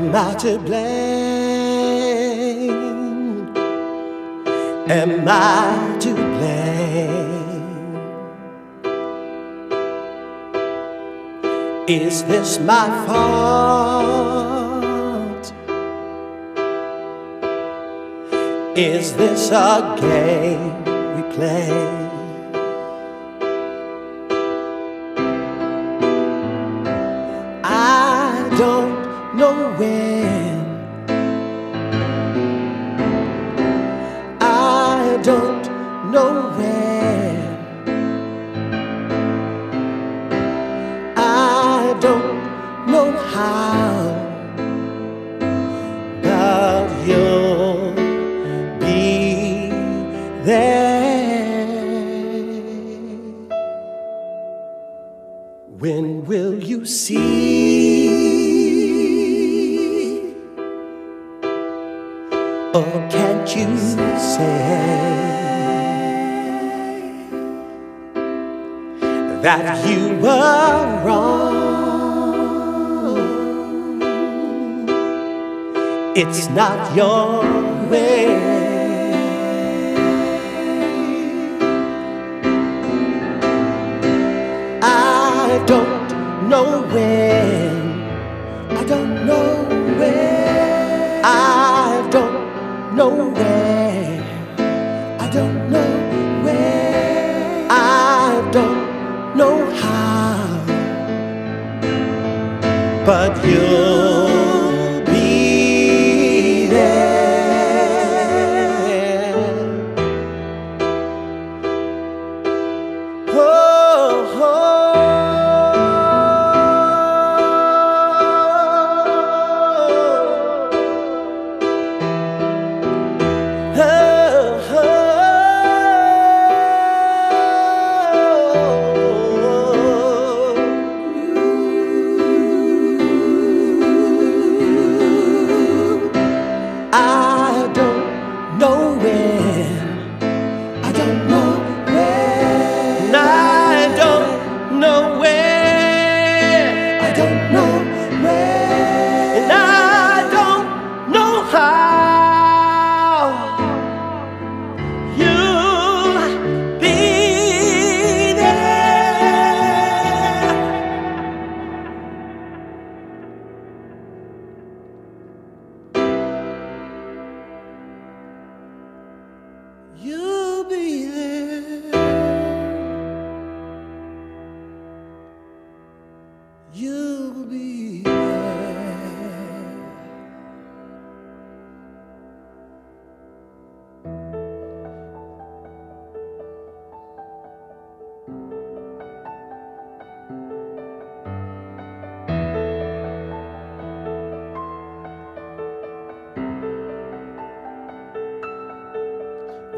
Am I to blame? Am I to blame? Is this my fault? Is this a game we play? There. When will you see? Or can't you say that you were wrong? It's not your way. Know when. I don't know where. I don't know where. I don't know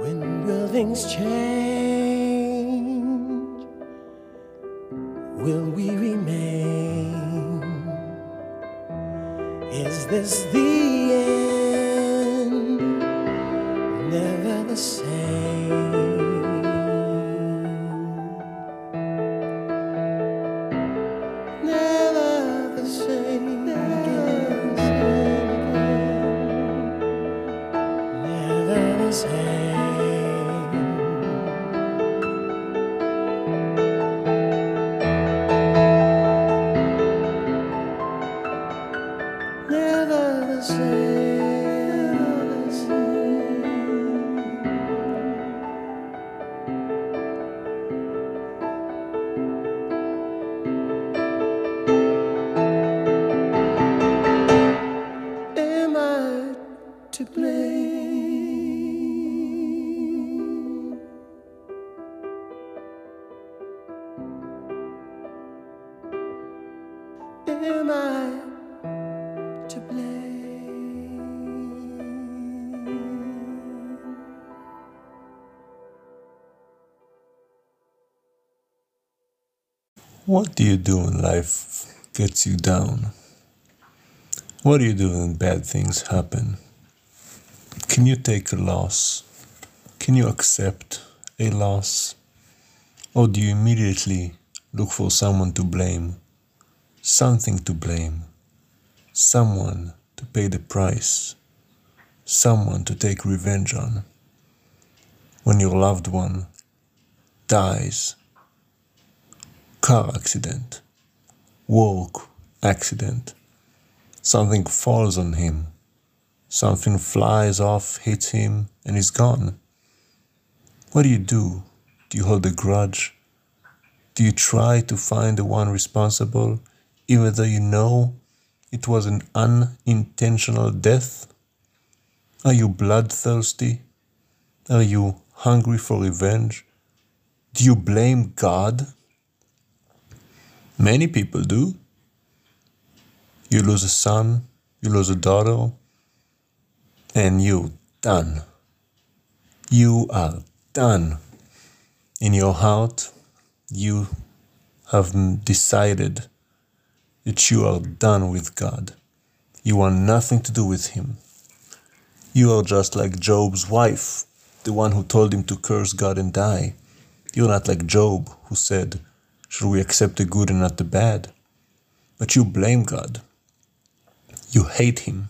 When will things change? Will we remain? Is this the What do you do when life gets you down? What do you do when bad things happen? Can you take a loss? Can you accept a loss? Or do you immediately look for someone to blame, something to blame, someone to pay the price, someone to take revenge on. When your loved one dies, car accident, work accident, something falls on him, something flies off, hits him, and he's gone. What do you do? Do you hold a grudge? Do you try to find the one responsible, even though you know it was an unintentional death? Are you bloodthirsty? Are you hungry for revenge? Do you blame God? Many people do. You lose a son, you lose a daughter, and you done. You are done. In your heart, you have decided that you are done with God. You want nothing to do with Him. You are just like Job's wife, the one who told him to curse God and die. You're not like Job, who said, Should we accept the good and not the bad? But you blame God. You hate Him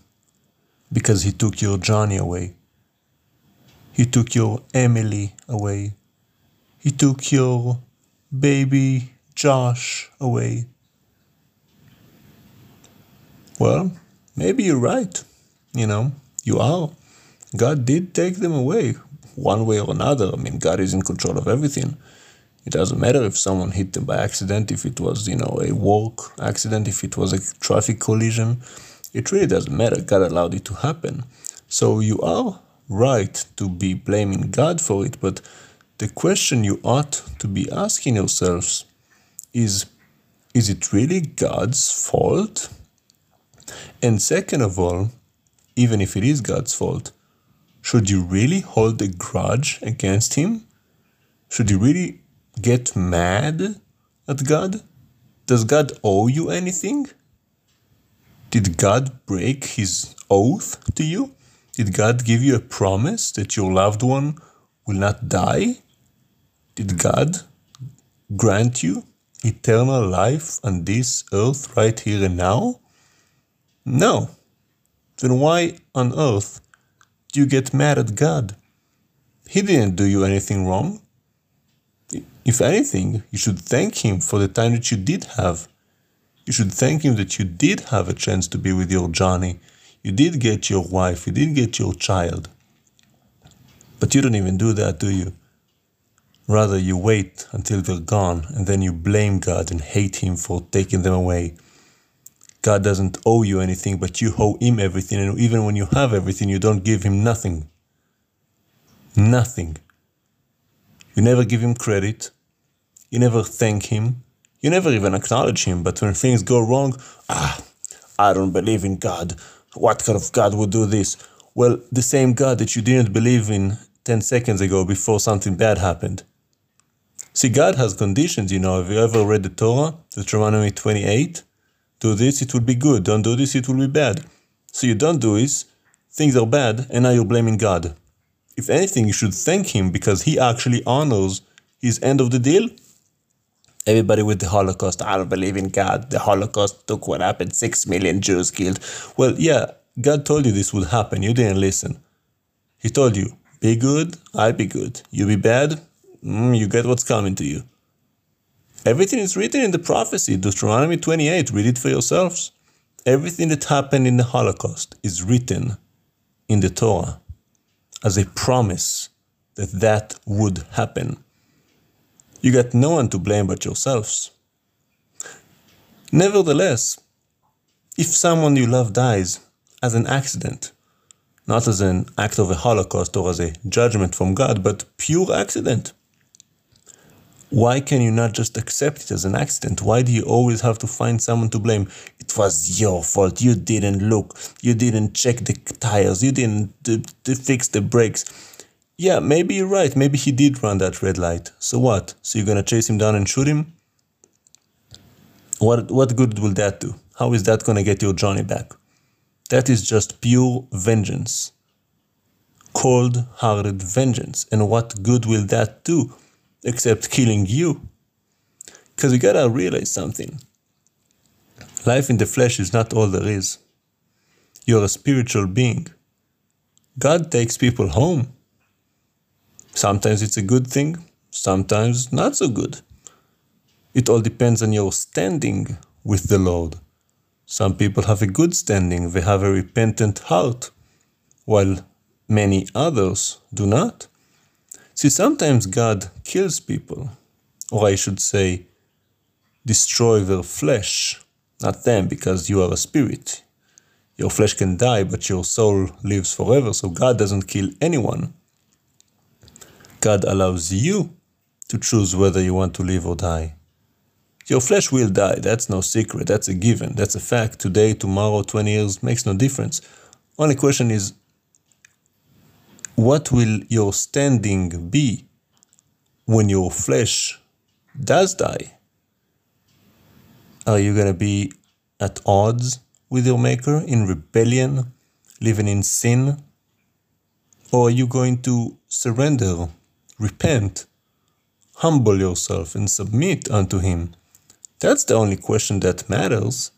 because He took your Johnny away. He took your Emily away. He took your baby Josh away. Well, maybe you're right. You know, you are. God did take them away one way or another. I mean, God is in control of everything. It doesn't matter if someone hit them by accident, if it was, you know, a walk accident, if it was a traffic collision. It really doesn't matter. God allowed it to happen. So you are right to be blaming God for it, but the question you ought to be asking yourselves is is it really God's fault? And second of all, even if it is God's fault, should you really hold a grudge against Him? Should you really get mad at God? Does God owe you anything? Did God break His oath to you? Did God give you a promise that your loved one will not die? Did God grant you eternal life on this earth right here and now? No. Then why on earth do you get mad at God? He didn't do you anything wrong. If anything, you should thank Him for the time that you did have. You should thank Him that you did have a chance to be with your Johnny. You did get your wife, you did get your child. But you don't even do that, do you? Rather, you wait until they're gone and then you blame God and hate Him for taking them away. God doesn't owe you anything, but you owe Him everything, and even when you have everything, you don't give Him nothing. Nothing. You never give Him credit, you never thank Him, you never even acknowledge Him, but when things go wrong, ah, I don't believe in God. What kind of God would do this? Well, the same God that you didn't believe in 10 seconds ago before something bad happened. See, God has conditions, you know. Have you ever read the Torah, Deuteronomy 28? Do this, it will be good. Don't do this, it will be bad. So you don't do this, things are bad, and now you're blaming God. If anything, you should thank Him because He actually honors His end of the deal. Everybody with the Holocaust, I don't believe in God. The Holocaust took what happened, six million Jews killed. Well, yeah, God told you this would happen. You didn't listen. He told you, be good, I'll be good. You be bad, mm, you get what's coming to you. Everything is written in the prophecy, Deuteronomy 28. Read it for yourselves. Everything that happened in the Holocaust is written in the Torah as a promise that that would happen. You got no one to blame but yourselves. Nevertheless, if someone you love dies as an accident, not as an act of a holocaust or as a judgment from God, but pure accident, why can you not just accept it as an accident? Why do you always have to find someone to blame? It was your fault. You didn't look. You didn't check the tires. You didn't uh, d- fix the brakes. Yeah, maybe you're right. Maybe he did run that red light. So what? So you're gonna chase him down and shoot him? What what good will that do? How is that gonna get your Johnny back? That is just pure vengeance. Cold hearted vengeance. And what good will that do except killing you? Because you gotta realize something. Life in the flesh is not all there is. You're a spiritual being. God takes people home. Sometimes it's a good thing, sometimes not so good. It all depends on your standing with the Lord. Some people have a good standing, they have a repentant heart, while many others do not. See, sometimes God kills people, or I should say, destroy their flesh, not them, because you are a spirit. Your flesh can die, but your soul lives forever, so God doesn't kill anyone. God allows you to choose whether you want to live or die. Your flesh will die, that's no secret, that's a given, that's a fact. Today, tomorrow, 20 years makes no difference. Only question is what will your standing be when your flesh does die? Are you going to be at odds with your Maker, in rebellion, living in sin? Or are you going to surrender, repent, humble yourself, and submit unto Him? That's the only question that matters.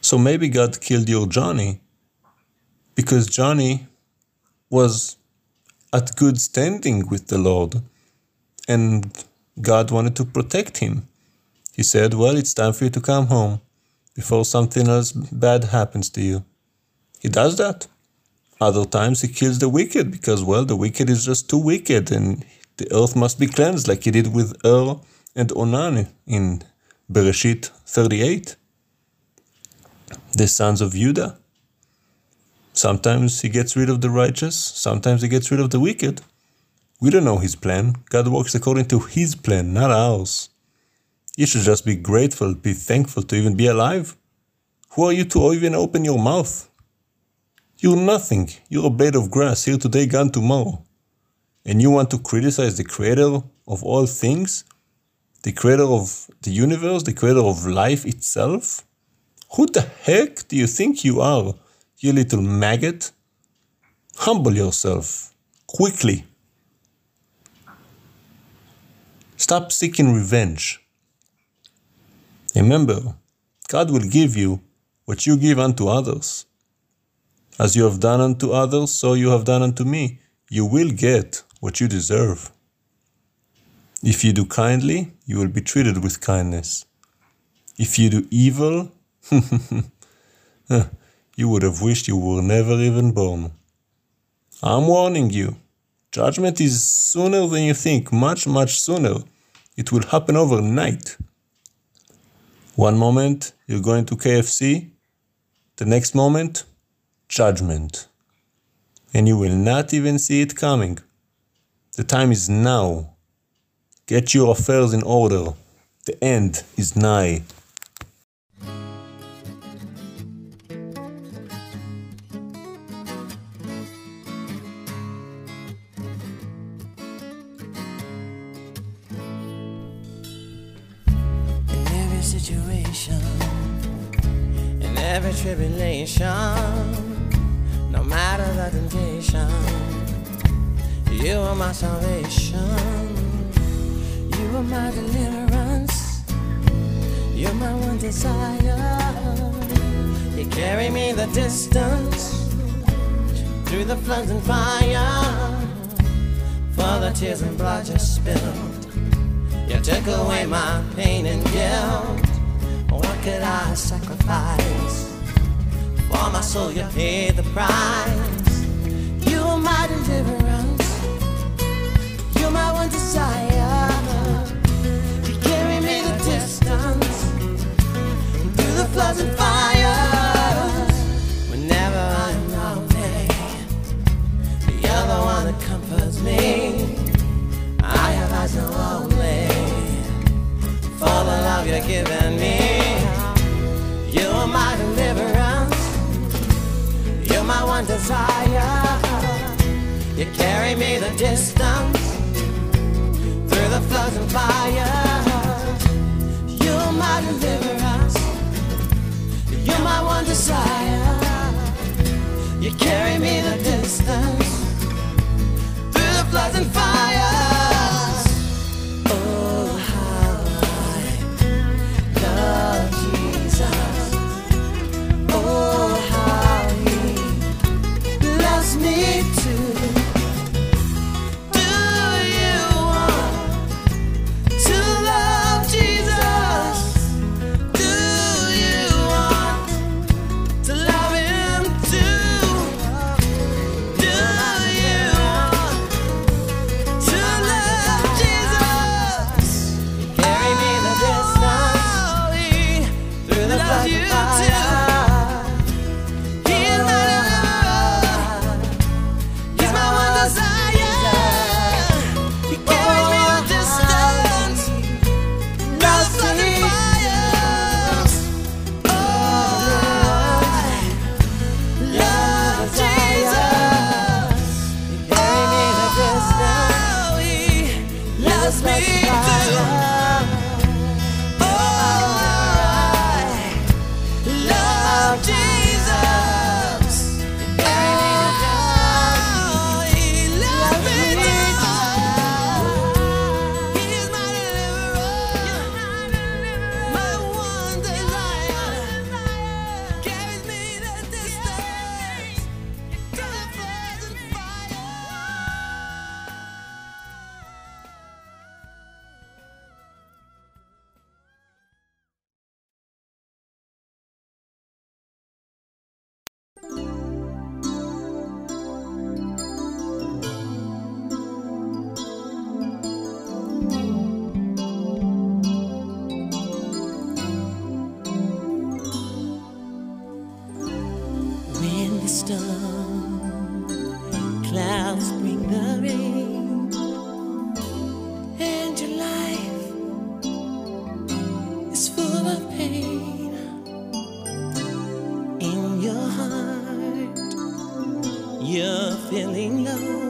So maybe God killed your Johnny because Johnny was at good standing with the Lord and God wanted to protect him. He said, Well, it's time for you to come home before something else bad happens to you. He does that. Other times he kills the wicked because, well, the wicked is just too wicked and the earth must be cleansed like he did with Ur and Onan in Bereshit 38. The sons of Judah. Sometimes he gets rid of the righteous, sometimes he gets rid of the wicked. We don't know his plan. God works according to his plan, not ours. You should just be grateful, be thankful to even be alive. Who are you to even open your mouth? You're nothing. You're a blade of grass here today, gone tomorrow. And you want to criticize the creator of all things? The creator of the universe? The creator of life itself? Who the heck do you think you are, you little maggot? Humble yourself. Quickly. Stop seeking revenge. Remember, God will give you what you give unto others. As you have done unto others, so you have done unto me. You will get what you deserve. If you do kindly, you will be treated with kindness. If you do evil, you would have wished you were never even born. I'm warning you. Judgment is sooner than you think, much, much sooner. It will happen overnight. One moment, you're going to KFC, the next moment, judgment. And you will not even see it coming. The time is now. Get your affairs in order. The end is nigh. My pain and guilt. What could I sacrifice? For my soul, you paid the price. You are my deliverance. You're my one desire. You carry me the distance through the floods and fires. Whenever I'm lonely, you're the one that comforts me. Love you're giving me. You are my deliverance. You're my one desire. You carry me the distance through the floods and fires. You're my deliverance. You're my one desire. You carry me the distance through the floods and fires. 别停留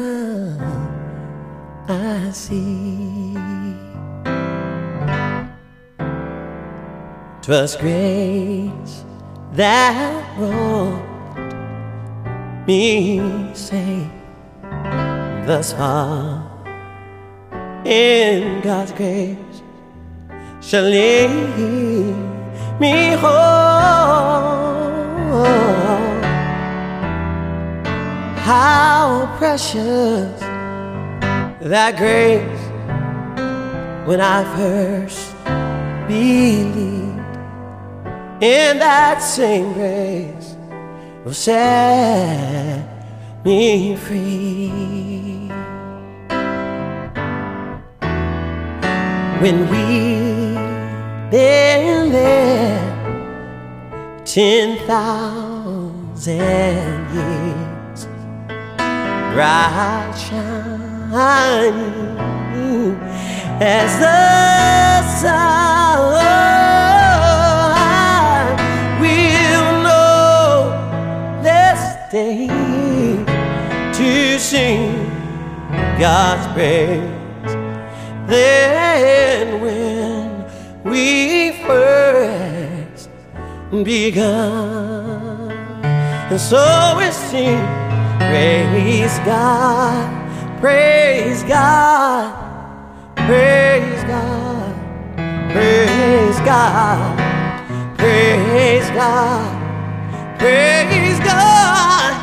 así. Twas grace that brought me safe thus far. In God's grace shall lead me home. How precious! that grace when I first believed in that same grace will set me free. When we been there ten thousand years, bright shine as the sun. We'll know this day to sing God's praise. Then when we first begun, and so we sing, praise God, praise God, praise God, praise God, praise God, praise God,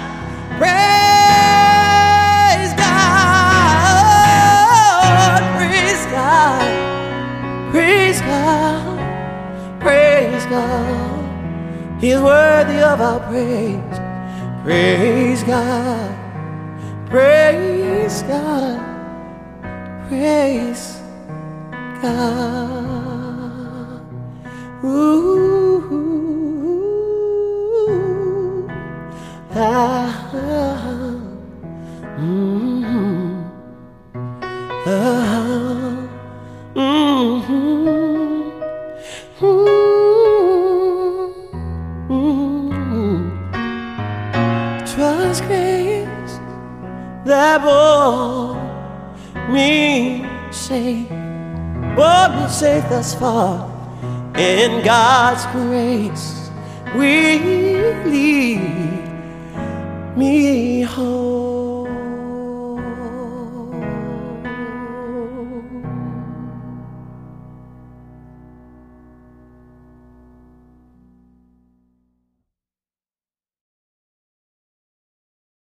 praise God, praise God, praise God, praise God. He's worthy of our praise. Praise God, praise God, praise God. Ooh, ah, mm, thus far. In God's grace, we lead me home.